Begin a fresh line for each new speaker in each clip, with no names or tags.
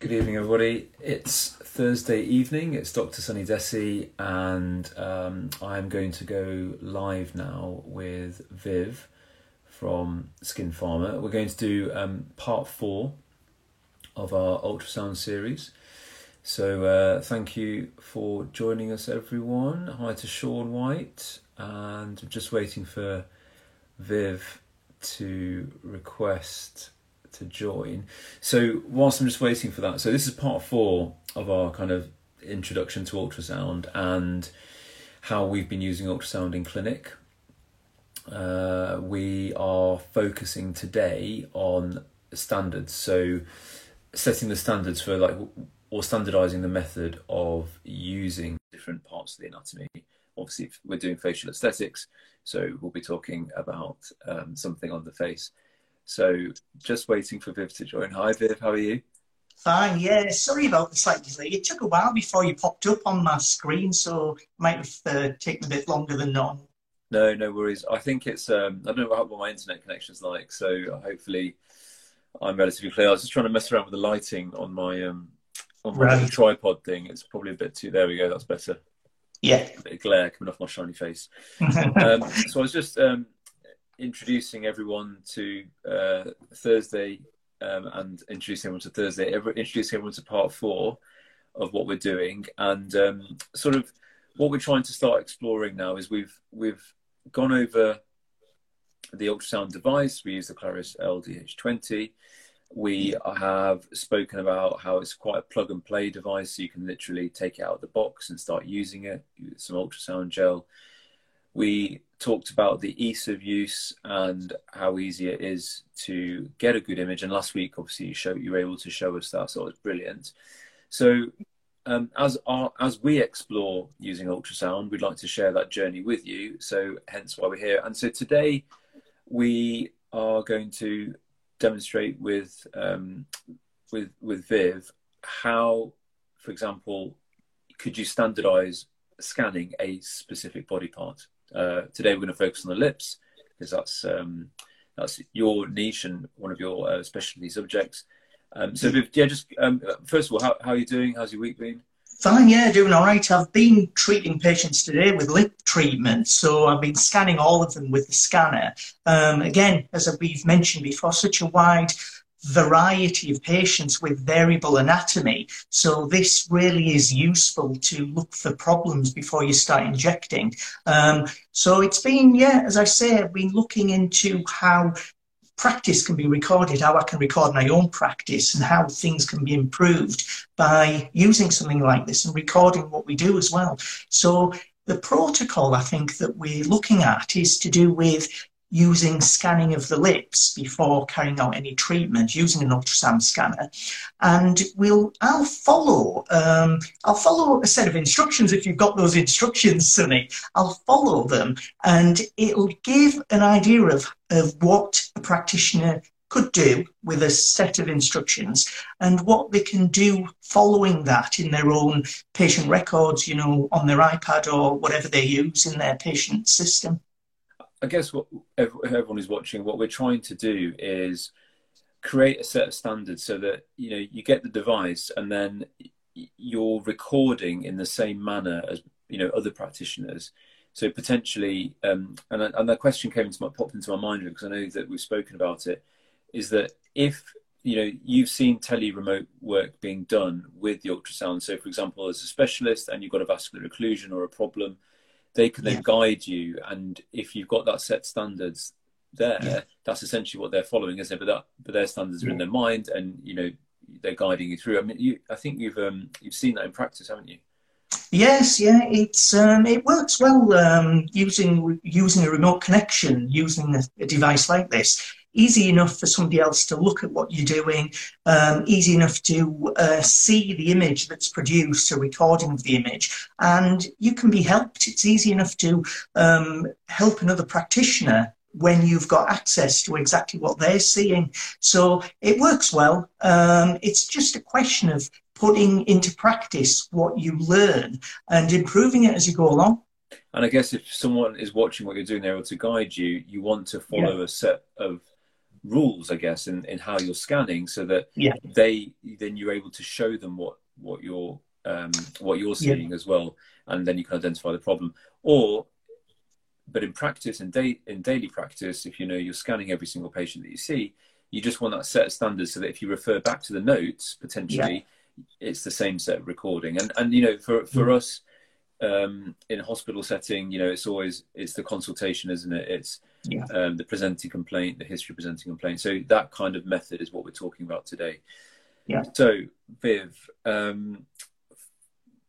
Good evening, everybody. It's Thursday evening. It's Dr. Sunny Desi, and um, I'm going to go live now with Viv from Skin Pharma. We're going to do um, part four of our ultrasound series. So, uh, thank you for joining us, everyone. Hi to Sean White, and I'm just waiting for Viv to request to join. So whilst I'm just waiting for that, so this is part four of our kind of introduction to ultrasound and how we've been using ultrasound in clinic. Uh, we are focusing today on standards, so setting the standards for like or standardizing the method of using different parts of the anatomy. Obviously, we're doing facial aesthetics, so we'll be talking about um, something on the face. So just waiting for Viv to join. Hi Viv, how are you?
Fine, yeah. Sorry about the slight delay. It took a while before you popped up on my screen, so it might have uh, taken a bit longer than normal.
No, no worries. I think it's um, I don't know what my internet connection's like, so hopefully I'm relatively clear. I was just trying to mess around with the lighting on my um on my right. tripod thing. It's probably a bit too. There we go. That's better.
Yeah.
A bit of glare coming off my shiny face. um, so I was just um, introducing everyone to uh, Thursday um, and introducing everyone to Thursday, introducing everyone to part four of what we're doing, and um, sort of what we're trying to start exploring now is we've we've gone over the ultrasound device. We use the Clarius LDH20. We have spoken about how it's quite a plug and play device, so you can literally take it out of the box and start using it. With some ultrasound gel. We talked about the ease of use and how easy it is to get a good image. And last week, obviously, you you were able to show us that, so it was brilliant. So, um, as our, as we explore using ultrasound, we'd like to share that journey with you. So, hence why we're here. And so today, we are going to demonstrate with um, with with Viv how, for example, could you standardize scanning a specific body part? Uh, today we're going to focus on the lips because that's um, that's your niche and one of your uh, specialty subjects. Um, so, yeah, just um, first of all, how, how are you doing? How's your week been?
Fine, yeah, doing all right. I've been treating patients today with lip treatment, so I've been scanning all of them with the scanner. Um, again, as we've mentioned before, such a wide variety of patients with variable anatomy. So this really is useful to look for problems before you start injecting. Um, so it's been, yeah, as I say, I've been looking into how practice can be recorded, how I can record my own practice and how things can be improved by using something like this and recording what we do as well. So the protocol I think that we're looking at is to do with using scanning of the lips before carrying out any treatment using an ultrasound scanner and we'll I'll follow um, I'll follow a set of instructions if you've got those instructions Sunny I'll follow them and it'll give an idea of, of what a practitioner could do with a set of instructions and what they can do following that in their own patient records, you know, on their iPad or whatever they use in their patient system.
I guess what everyone is watching, what we're trying to do is create a set of standards so that you know you get the device and then you're recording in the same manner as you know other practitioners. So potentially, um, and and that question came into my popped into my mind because I know that we've spoken about it. Is that if you know you've seen tele remote work being done with the ultrasound? So, for example, as a specialist, and you've got a vascular occlusion or a problem, they can then yeah. guide you. And if you've got that set standards there, yeah. that's essentially what they're following, isn't it? But that, but their standards are in their mind, and you know they're guiding you through. I mean, you, I think you've um, you've seen that in practice, haven't you?
Yes, yeah, it's um, it works well um, using using a remote connection, using a, a, device like this easy enough for somebody else to look at what you're doing, um, easy enough to uh, see the image that's produced, a recording of the image, and you can be helped. It's easy enough to um, help another practitioner when you've got access to exactly what they're seeing. So it works well. Um, it's just a question of putting into practice what you learn and improving it as you go along.
And I guess if someone is watching what you're doing, they're able to guide you. You want to follow yeah. a set of rules, I guess, in, in how you're scanning, so that
yeah.
they then you're able to show them what what you're um, what you're seeing yeah. as well, and then you can identify the problem. Or, but in practice, in day in daily practice, if you know you're scanning every single patient that you see, you just want that set of standards so that if you refer back to the notes, potentially, yeah. it's the same set of recording. And and you know, for for mm. us um, in a hospital setting, you know, it's always it's the consultation, isn't it? It's yeah. um, the presenting complaint, the history presenting complaint. So that kind of method is what we're talking about today.
Yeah.
So Viv, um,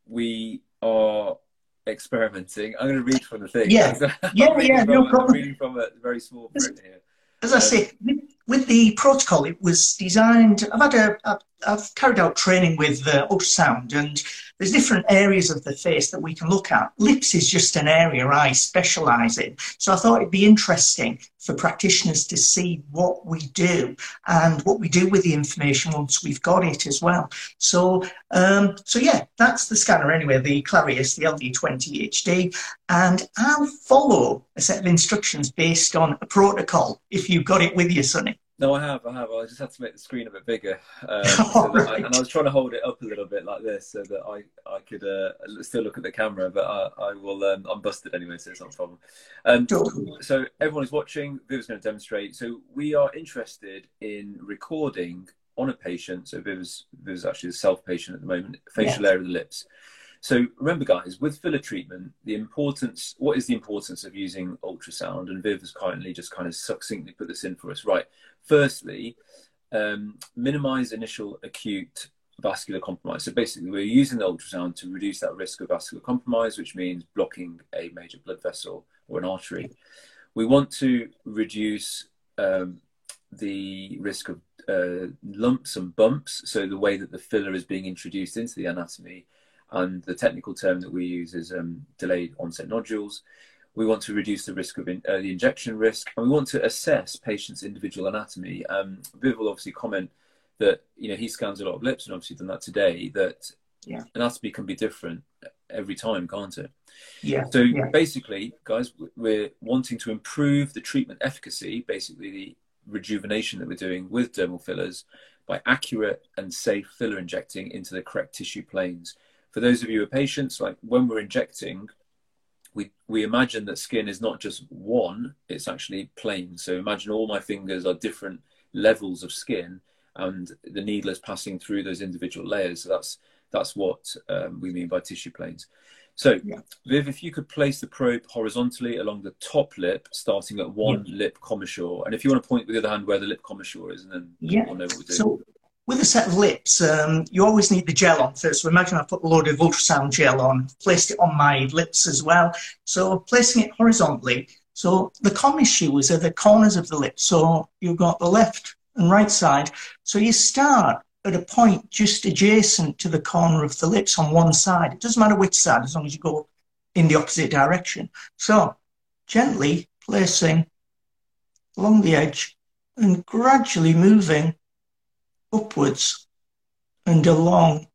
we are experimenting. I'm going to read from the thing.
Yeah, yeah, yeah,
from,
no problem.
I'm reading from a very small print here.
As I um, say, with the protocol, it was designed. I've had a, I've carried out training with uh, ultrasound, and there's different areas of the face that we can look at. Lips is just an area I specialise in, so I thought it'd be interesting for practitioners to see what we do and what we do with the information once we've got it as well. So, um, so yeah, that's the scanner anyway, the Clarius, the LV20 HD, and I'll follow a set of instructions based on a protocol if you've got it with you, Sonny.
No, I have, I have. I just had to make the screen a bit bigger, um, so right. I, and I was trying to hold it up a little bit like this so that I I could uh, still look at the camera, but I, I will. Um, I'm busted anyway, so it's not a problem. Um, so everyone is watching. Viv's going to demonstrate. So we are interested in recording on a patient. So Viv's Viv's actually a self patient at the moment. Facial yes. area of the lips. So remember, guys, with filler treatment, the importance, what is the importance of using ultrasound? And Viv has kindly just kind of succinctly put this in for us. Right. Firstly, um, minimize initial acute vascular compromise. So basically, we're using the ultrasound to reduce that risk of vascular compromise, which means blocking a major blood vessel or an artery. We want to reduce um, the risk of uh, lumps and bumps. So the way that the filler is being introduced into the anatomy and the technical term that we use is um, delayed onset nodules. We want to reduce the risk of in, uh, the injection risk, and we want to assess patients' individual anatomy. Um, Viv will obviously comment that you know he scans a lot of lips, and obviously done that today. That
yeah.
anatomy can be different every time, can't it?
Yeah.
So
yeah.
basically, guys, we're wanting to improve the treatment efficacy, basically the rejuvenation that we're doing with dermal fillers by accurate and safe filler injecting into the correct tissue planes for those of you who are patients, like when we're injecting, we we imagine that skin is not just one; it's actually plane. So imagine all my fingers are different levels of skin, and the needle is passing through those individual layers. So that's that's what um, we mean by tissue planes. So, yeah. Viv, if you could place the probe horizontally along the top lip, starting at one yeah. lip commissure, and if you want to point with the other hand where the lip commissure is, and then
yeah. we'll know what we're doing. So, with a set of lips, um, you always need the gel on first. So imagine I put a load of ultrasound gel on, placed it on my lips as well. So placing it horizontally. So the commissures are the corners of the lips. So you've got the left and right side. So you start at a point just adjacent to the corner of the lips on one side. It doesn't matter which side, as long as you go in the opposite direction. So gently placing along the edge and gradually moving upwards and along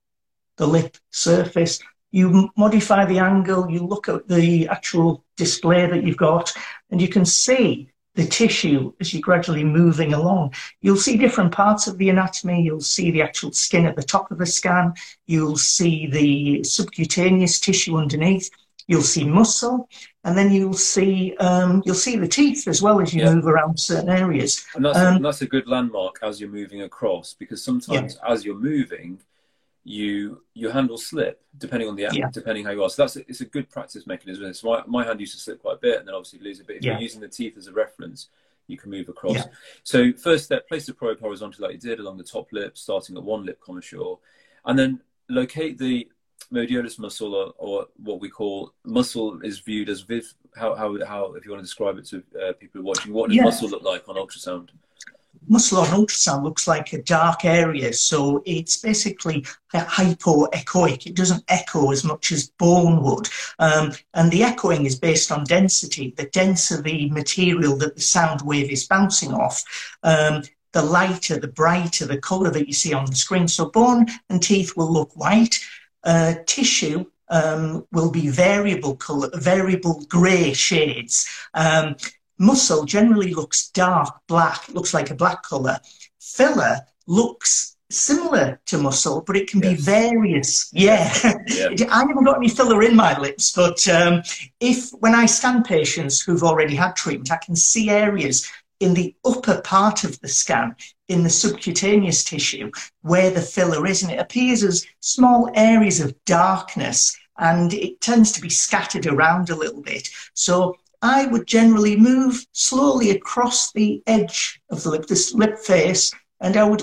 the lip surface. You modify the angle, you look at the actual display that you've got, and you can see the tissue as you're gradually moving along. You'll see different parts of the anatomy. You'll see the actual skin at the top of the scan. You'll see the subcutaneous tissue underneath. You'll see muscle, and then you'll see um, you'll see the teeth as well as you yeah. move around certain areas.
And that's, um, a, that's a good landmark as you're moving across because sometimes yeah. as you're moving, you your hand will slip depending on the yeah. depending how you are. So that's a, it's a good practice mechanism. So my, my hand used to slip quite a bit and then obviously lose a bit. If you're using the teeth as a reference, you can move across. So first step, place the probe horizontally like you did along the top lip, starting at one lip commissure, and then locate the modiolus muscle or, or, what we call muscle is viewed as viv how, how, how if you want to describe it to uh, people watching what does yeah. muscle look like on ultrasound?
Muscle on ultrasound looks like a dark area so it's basically hypoechoic. It doesn't echo as much as bone would. Um, and the echoing is based on density. The denser the material that the sound wave is bouncing off um, the lighter the brighter the color that you see on the screen. So bone and teeth will look white uh, tissue um, will be variable color, variable grey shades. Um, muscle generally looks dark black, looks like a black colour. Filler looks similar to muscle, but it can yes. be various. Yeah. yeah. I haven't got any filler in my lips, but um, if when I scan patients who've already had treatment, I can see areas in the upper part of the scan, in the subcutaneous tissue, where the filler is, and it appears as small areas of darkness, and it tends to be scattered around a little bit. So I would generally move slowly across the edge of the lip, this lip face, and I would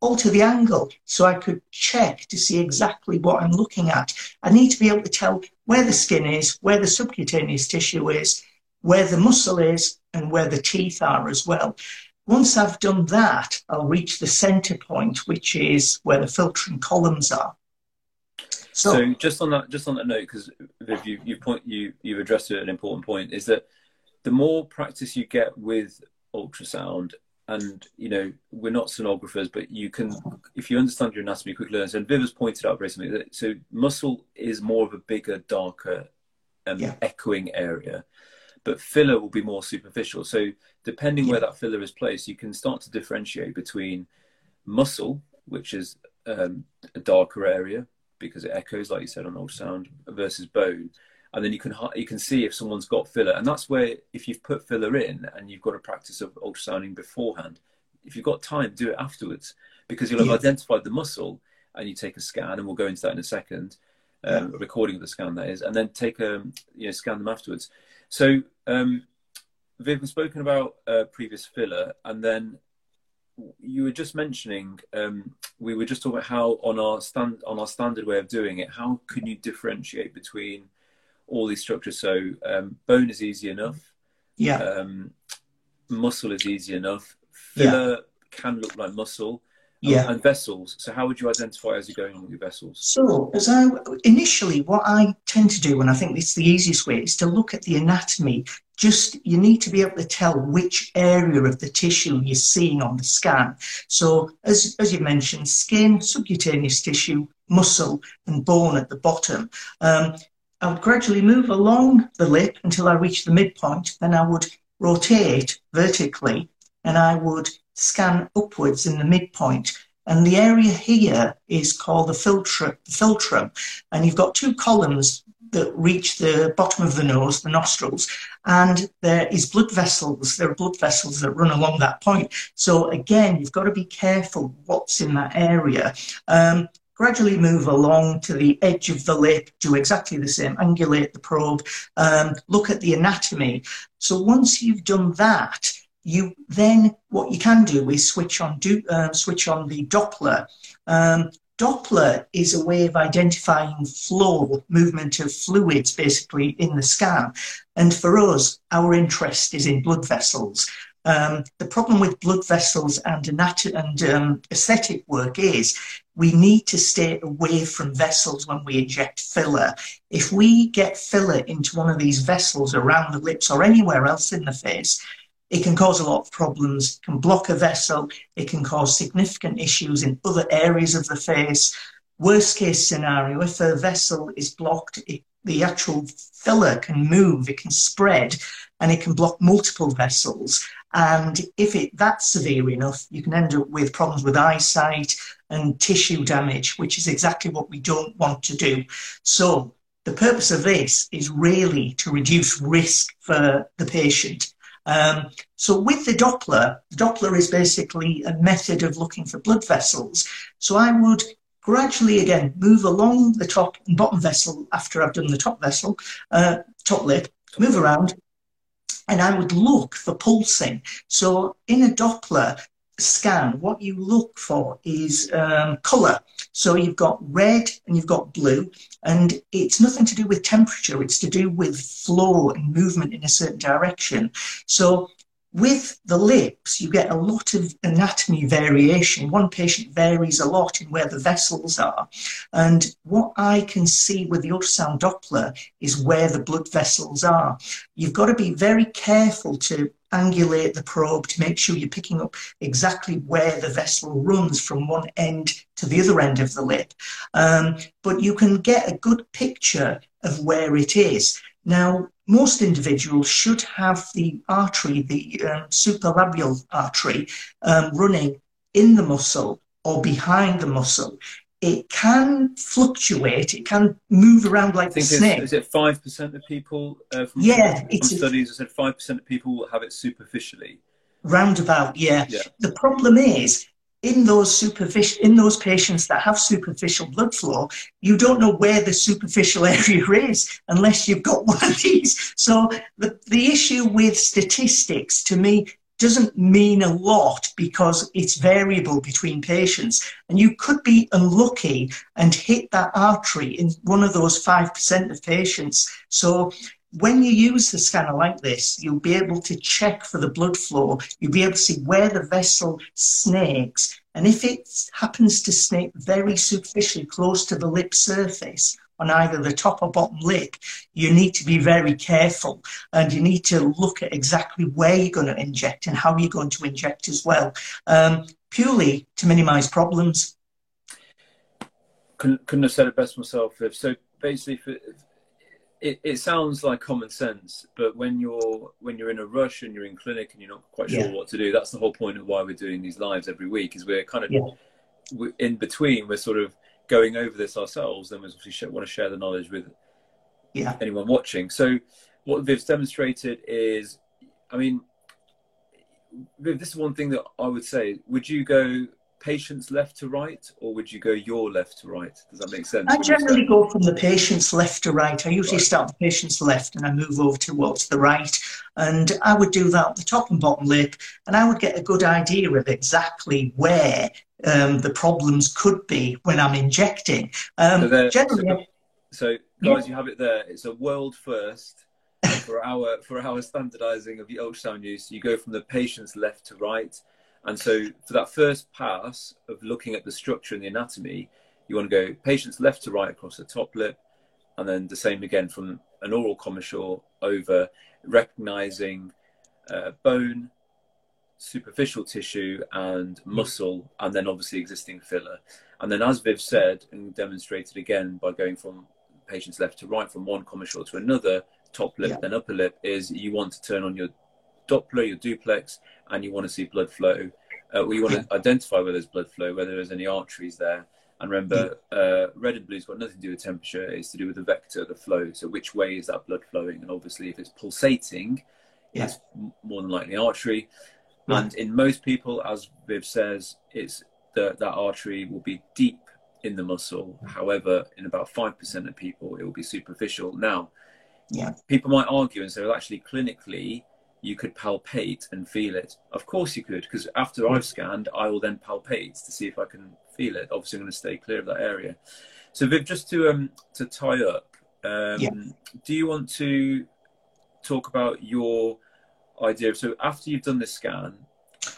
alter the angle so I could check to see exactly what I'm looking at. I need to be able to tell where the skin is, where the subcutaneous tissue is, where the muscle is, and where the teeth are as well. Once I've done that, I'll reach the center point, which is where the filtering columns are.
So, so just on that, just on that note, because Viv, you, you point you you've addressed an important point, is that the more practice you get with ultrasound and you know we're not sonographers but you can if you understand your anatomy quickly learn and Viv has pointed out recently that so muscle is more of a bigger darker um, yeah. echoing area but filler will be more superficial so depending yeah. where that filler is placed you can start to differentiate between muscle which is um, a darker area because it echoes like you said on ultrasound versus bone and then you can you can see if someone's got filler, and that's where if you've put filler in and you've got a practice of ultrasounding beforehand, if you've got time, do it afterwards because you'll have yeah. identified the muscle and you take a scan, and we'll go into that in a second, um, yeah. a recording of the scan that is, and then take a you know scan them afterwards. So um, Viv, we've spoken about uh, previous filler, and then you were just mentioning um, we were just talking about how on our stand on our standard way of doing it, how can you differentiate between all these structures. So um, bone is easy enough.
Yeah.
Um, muscle is easy enough. Filler yeah. can look like muscle.
Yeah.
And vessels. So how would you identify as you're going on with your vessels?
So, as I initially, what I tend to do, and I think it's the easiest way, is to look at the anatomy. Just you need to be able to tell which area of the tissue you're seeing on the scan. So, as as you mentioned, skin, subcutaneous tissue, muscle, and bone at the bottom. Um, I would gradually move along the lip until I reached the midpoint. Then I would rotate vertically and I would scan upwards in the midpoint. And the area here is called the filtrum, the philtrum. And you've got two columns that reach the bottom of the nose, the nostrils, and there is blood vessels. There are blood vessels that run along that point. So again, you've got to be careful what's in that area. Um, gradually move along to the edge of the lip, do exactly the same, angulate the probe, um, look at the anatomy. So once you've done that, you then what you can do is switch on do uh, switch on the Doppler. Um, Doppler is a way of identifying flow, movement of fluids, basically in the scan. And for us, our interest is in blood vessels. Um, the problem with blood vessels and, anat- and um, aesthetic work is we need to stay away from vessels when we inject filler. If we get filler into one of these vessels around the lips or anywhere else in the face, it can cause a lot of problems, can block a vessel, it can cause significant issues in other areas of the face. Worst case scenario, if a vessel is blocked, it, the actual filler can move, it can spread, and it can block multiple vessels. And if it that's severe enough, you can end up with problems with eyesight and tissue damage, which is exactly what we don't want to do. So the purpose of this is really to reduce risk for the patient. Um, so with the Doppler, the Doppler is basically a method of looking for blood vessels. So I would gradually again move along the top and bottom vessel after I've done the top vessel, uh, top lip, move around, and I would look for pulsing. So in a Doppler scan, what you look for is um, colour. So you've got red and you've got blue, and it's nothing to do with temperature, it's to do with flow and movement in a certain direction. So with the lips, you get a lot of anatomy variation. One patient varies a lot in where the vessels are. And what I can see with the ultrasound Doppler is where the blood vessels are. You've got to be very careful to angulate the probe to make sure you're picking up exactly where the vessel runs from one end to the other end of the lip. Um, but you can get a good picture of where it is. Now, most individuals should have the artery, the um, supralabial artery, um, running in the muscle or behind the muscle. It can fluctuate. It can move around like a snake.
Is it five percent of people? Uh, from,
yeah,
from studies have said five percent of people will have it superficially.
Roundabout, yeah. yeah. The problem is in those superficial in those patients that have superficial blood flow, you don't know where the superficial area is unless you've got one of these. So the, the issue with statistics to me doesn't mean a lot because it's variable between patients. And you could be unlucky and hit that artery in one of those 5% of patients. So when you use the scanner like this, you'll be able to check for the blood flow. You'll be able to see where the vessel snakes. And if it happens to snake very superficially close to the lip surface, on either the top or bottom lip, you need to be very careful and you need to look at exactly where you're going to inject and how you're going to inject as well, um, purely to minimize problems.
Couldn't, couldn't have said it best myself. So basically, for, it, it sounds like common sense, but when you're when you're in a rush and you're in clinic and you're not quite sure yeah. what to do, that's the whole point of why we're doing these lives every week. Is we're kind of yeah. in between. We're sort of going over this ourselves, and we obviously want to share the knowledge with
yeah.
anyone watching. So what Viv's demonstrated is, I mean, Viv, this is one thing that I would say. Would you go patient's left to right, or would you go your left to right? Does that make sense?
I generally go from the patient's left to right. I usually right. start the patient's left and I move over towards the right. And I would do that the top and bottom lip, and I would get a good idea of exactly where um, the problems could be when I'm injecting. Um, so generally,
so, guys, yeah. you have it there. It's a world first. for our for our standardizing of the ultrasound use, you go from the patient's left to right and so for that first pass of looking at the structure and the anatomy, you want to go patients left to right across the top lip, and then the same again from an oral commissure over, recognizing uh, bone, superficial tissue, and muscle, and then obviously existing filler. And then, as Viv said and demonstrated again by going from patients left to right, from one commissure to another, top lip, yeah. then upper lip, is you want to turn on your Doppler, your duplex, and you want to see blood flow, uh, you want to identify whether there's blood flow, whether there's any arteries there. And remember, uh, red and blue's got nothing to do with temperature. It's to do with the vector, the flow. So which way is that blood flowing? And obviously, if it's pulsating, yeah. it's more than likely artery. Yeah. And in most people, as Viv says, it's the, that artery will be deep in the muscle. However, in about five percent of people, it will be superficial. Now,
yeah.
people might argue and say, well, actually, clinically, you could palpate and feel it. Of course you could, because after I've scanned, I will then palpate to see if I can feel it. Obviously, I'm going to stay clear of that area. So, Viv, just to um to tie up, um, yeah. do you want to talk about your idea? Of, so, after you've done this scan,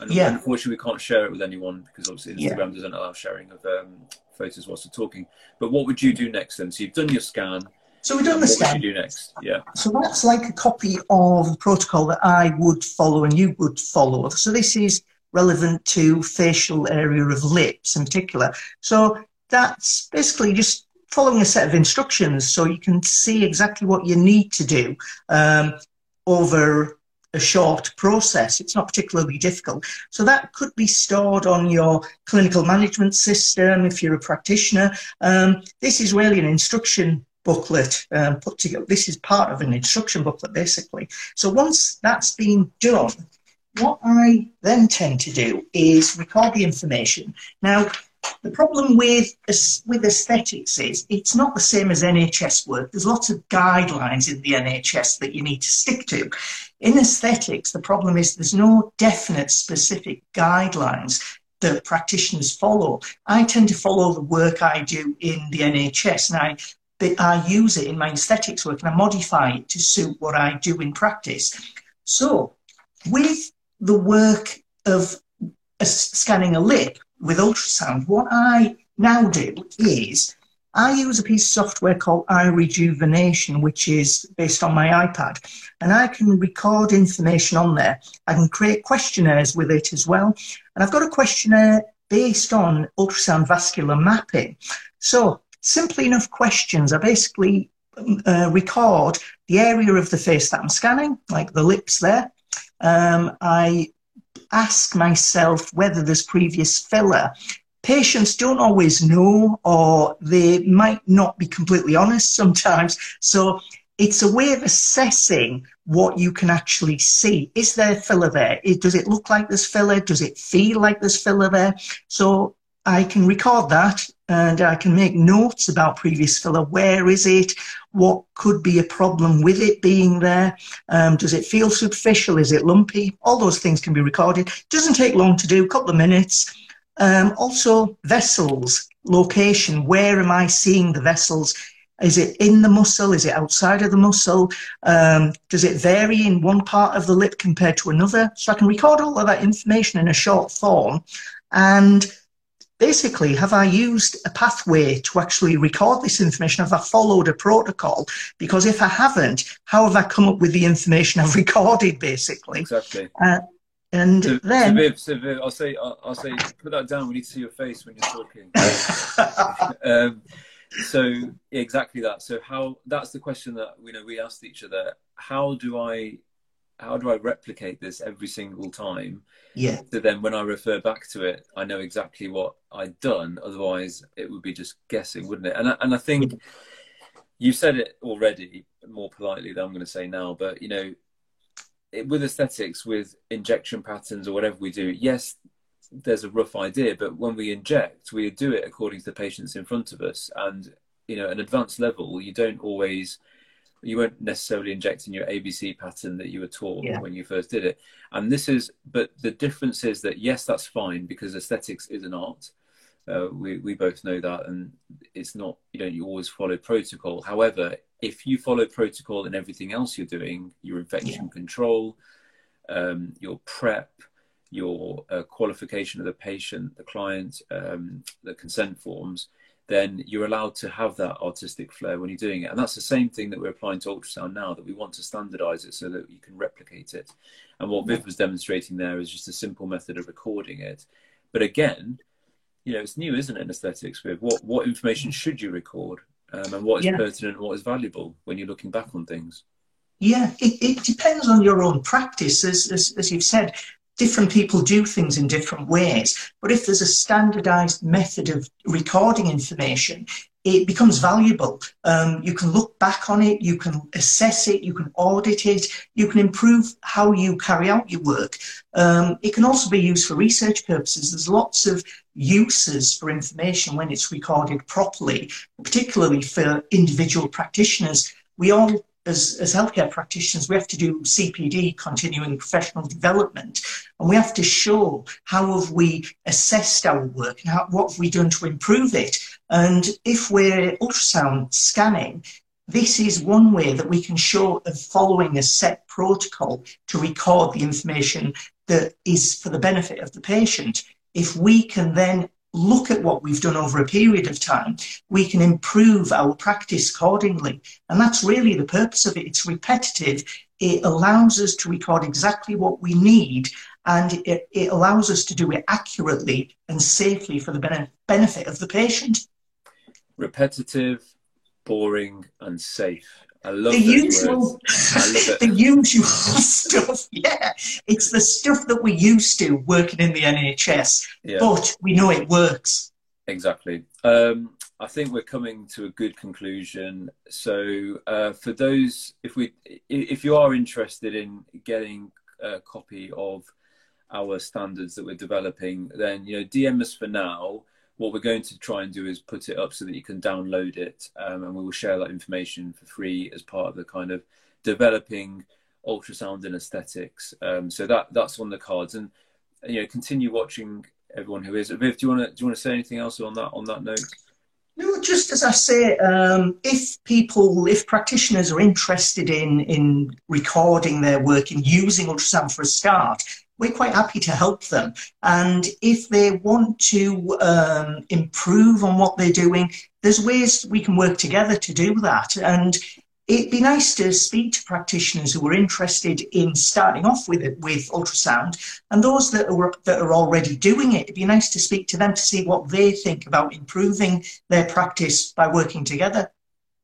and yeah. unfortunately, we can't share it with anyone because obviously Instagram yeah. doesn't allow sharing of um, photos whilst we're talking. But what would you do next then? So, you've done your scan
so we don't understand.
What would you do next? Yeah.
So that's like a copy of the protocol that I would follow and you would follow. So this is relevant to facial area of lips in particular. So that's basically just following a set of instructions so you can see exactly what you need to do um, over a short process. It's not particularly difficult. So that could be stored on your clinical management system if you're a practitioner. Um, this is really an instruction booklet um, put together. This is part of an instruction booklet, basically. So once that's been done, what I then tend to do is record the information. Now, the problem with with aesthetics is it's not the same as NHS work. There's lots of guidelines in the NHS that you need to stick to. In aesthetics, the problem is there's no definite specific guidelines that practitioners follow. I tend to follow the work I do in the NHS, and I I use it in my aesthetics work and I modify it to suit what I do in practice. So, with the work of scanning a lip with ultrasound, what I now do is I use a piece of software called Eye Rejuvenation, which is based on my iPad, and I can record information on there. I can create questionnaires with it as well, and I've got a questionnaire based on ultrasound vascular mapping. So simply enough questions. I basically uh, record the area of the face that I'm scanning, like the lips there. Um, I ask myself whether there's previous filler. Patients don't always know, or they might not be completely honest sometimes. So it's a way of assessing what you can actually see. Is there filler there? Does it look like there's filler? Does it feel like there's filler there? So I can record that and I can make notes about previous filler. Where is it? What could be a problem with it being there? Um, does it feel superficial? Is it lumpy? All those things can be recorded. It Doesn't take long to do, a couple of minutes. Um, also, vessels, location. Where am I seeing the vessels? Is it in the muscle? Is it outside of the muscle? Um, does it vary in one part of the lip compared to another? So I can record all of that information in a short form and basically, have I used a pathway to actually record this information? Have I followed a protocol? Because if I haven't, how have I come up with the information I've recorded, basically?
Exactly.
Uh, and
so,
then,
so Viv, so I'll say, I'll, I'll, say, put that down. We need to see your face when you're talking. um, so exactly that. So how? That's the question that you know we asked each other. How do I how do I replicate this every single time?
Yeah.
So then when I refer back to it, I know exactly what I'd done. Otherwise, it would be just guessing, wouldn't it? And I, and I think you said it already more politely than I'm going to say now, but you know, it, with aesthetics, with injection patterns or whatever we do, yes, there's a rough idea, but when we inject, we do it according to the patients in front of us. And you know, an advanced level, you don't always you weren't necessarily injecting your ABC pattern that you were taught yeah. when you first did it. And this is, but the difference is that yes, that's fine because aesthetics is an art. Uh, we we both know that, and it's not you know you always follow protocol. However, if you follow protocol in everything else you're doing, your infection yeah. control, um, your prep, your uh, qualification of the patient, the client, um, the consent forms, then you're allowed to have that artistic flair when you're doing it. And that's the same thing that we're applying to ultrasound now, that we want to standardize it so that you can replicate it. And what Viv was demonstrating there is just a simple method of recording it. But again, you know, it's new, isn't it, in aesthetics, Viv? What, what information should you record? Um, and what is yeah. pertinent and what is valuable when you're looking back on things?
Yeah, it, it depends on your own practice. As, as, as you've said, different people do things in different ways. But if there's a standardized method of recording information, it becomes valuable. Um, you can look back on it, you can assess it, you can audit it, you can improve how you carry out your work. Um, it can also be used for research purposes. There's lots of uses for information when it's recorded properly, particularly for individual practitioners. We all as, as healthcare practitioners, we have to do CPD, continuing professional development, and we have to show how have we assessed our work and how, what have we done to improve it. And if we're ultrasound scanning, this is one way that we can show of following a set protocol to record the information that is for the benefit of the patient. If we can then look at what we've done over a period of time, we can improve our practice accordingly. And that's really the purpose of it. It's repetitive. It allows us to record exactly what we need and it, it allows us to do it accurately and safely for the benefit of the patient.
Repetitive, boring, and safe. I love
the usual, the usual stuff. Yeah, it's the stuff that we're used to working in the NHS, yeah. but we know it works.
Exactly. Um, I think we're coming to a good conclusion. So, uh, for those, if we, if you are interested in getting a copy of our standards that we're developing, then you know, DM us for now. What we're going to try and do is put it up so that you can download it um, and we will share that information for free as part of the kind of developing ultrasound and aesthetics. Um, so that that's on the cards. And you know continue watching everyone who is. Viv, do you want to do you want to say anything else on that on that note?
No, just as I say, um, if people, if practitioners are interested in in recording their work and using ultrasound for a start, we're quite happy to help them. And if they want to um, improve on what they're doing, there's ways we can work together to do that. And it'd be nice to speak to practitioners who are interested in starting off with it with ultrasound and those that are that are already doing it it'd be nice to speak to them to see what they think about improving their practice by working together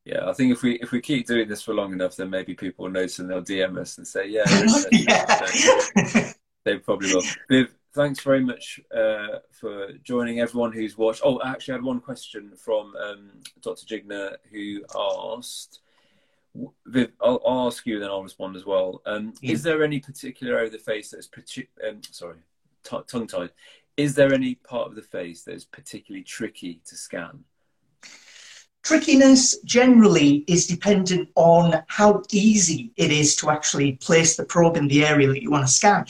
Yeah, I think if we if we keep doing this for long enough, then maybe people will notice and they'll DM us and say, "Yeah,
yeah.
They probably will." Viv, thanks very much uh, for joining. Everyone who's watched. Oh, I actually had one question from um, Dr. Jigner who asked. Viv, I'll, I'll, ask you, then I'll respond as well. Um, yeah. Is there any particular area of the face that's um, sorry, tongue tied? Is there any part of the face that is particularly tricky to scan?
Trickiness generally is dependent on how easy it is to actually place the probe in the area that you want to scan.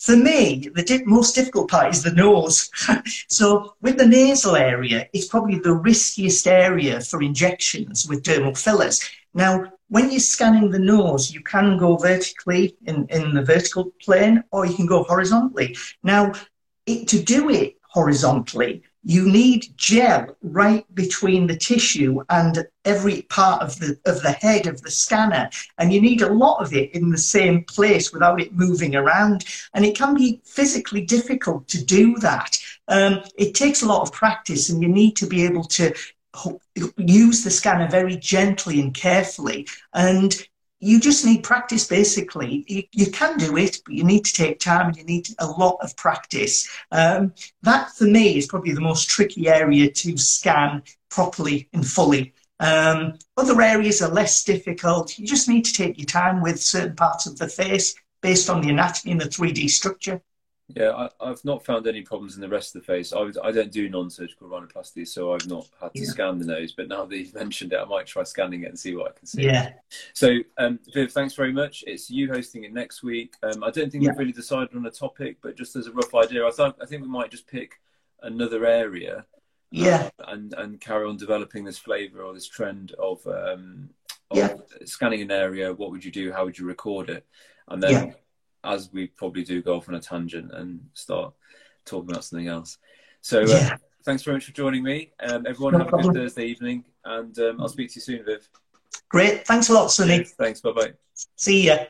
For me, the di most difficult part is the nose. so with the nasal area, it's probably the riskiest area for injections with dermal fillers. Now, when you're scanning the nose, you can go vertically in, in the vertical plane or you can go horizontally. Now, it, to do it horizontally, you need gel right between the tissue and every part of the of the head of the scanner. And you need a lot of it in the same place without it moving around. And it can be physically difficult to do that. Um, it takes a lot of practice and you need to be able to use the scanner very gently and carefully. And you just need practice basically. You, you, can do it but you need to take time and you need a lot of practice. Um, that for me is probably the most tricky area to scan properly and fully. Um, other areas are less difficult. You just need to take your time with certain parts of the face based on the anatomy and the 3d structure
yeah, I, have not found any problems in the rest of the face. I, I don't do non-surgical rhinoplasty, so I've not had to yeah. scan the nose. But now that you've mentioned it, I might try scanning it and see what I can see.
Yeah.
So, um, Viv, thanks very much. It's you hosting it next week. Um, I don't think yeah. we've really decided on a topic, but just as a rough idea, I thought I think we might just pick another area.
Yeah.
Uh, and and carry on developing this flavour or this trend of, um, of yeah. scanning an area. What would you do? How would you record it? And then as we probably do, go off on a tangent and start talking about something else. So, uh, yeah. thanks very much for joining me. Um, everyone, no have problem. a good Thursday evening, and um, I'll speak to you soon, Viv.
Great. Thanks a lot, Sonny.
Thanks. Bye bye.
See ya.